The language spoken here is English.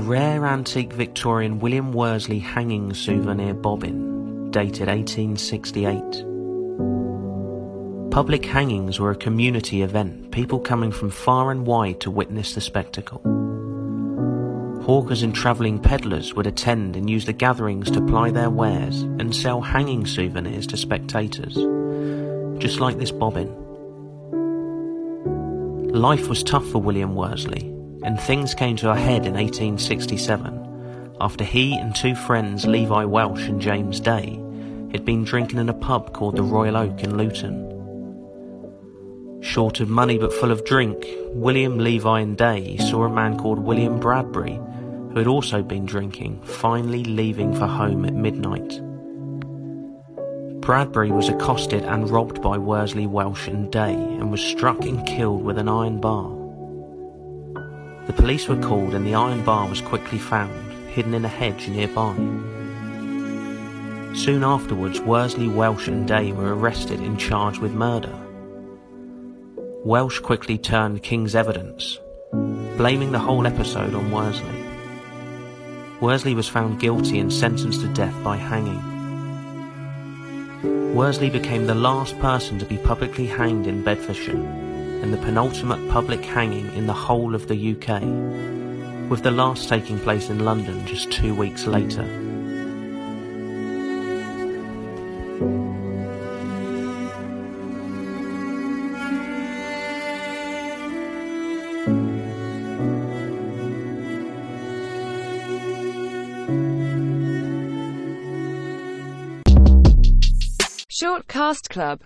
rare antique Victorian William Worsley hanging souvenir bobbin, dated 1868. Public hangings were a community event, people coming from far and wide to witness the spectacle. Hawkers and travelling peddlers would attend and use the gatherings to ply their wares and sell hanging souvenirs to spectators, just like this bobbin. Life was tough for William Worsley, and things came to a head in 1867 after he and two friends, Levi Welsh and James Day, had been drinking in a pub called the Royal Oak in Luton. Short of money but full of drink, William, Levi, and Day saw a man called William Bradbury, who had also been drinking, finally leaving for home at midnight. Bradbury was accosted and robbed by Worsley, Welsh, and Day and was struck and killed with an iron bar. The police were called and the iron bar was quickly found, hidden in a hedge nearby. Soon afterwards, Worsley, Welsh, and Day were arrested and charged with murder. Welsh quickly turned King's evidence, blaming the whole episode on Worsley. Worsley was found guilty and sentenced to death by hanging. Worsley became the last person to be publicly hanged in Bedfordshire and the penultimate public hanging in the whole of the UK, with the last taking place in London just two weeks later. Short Cast Club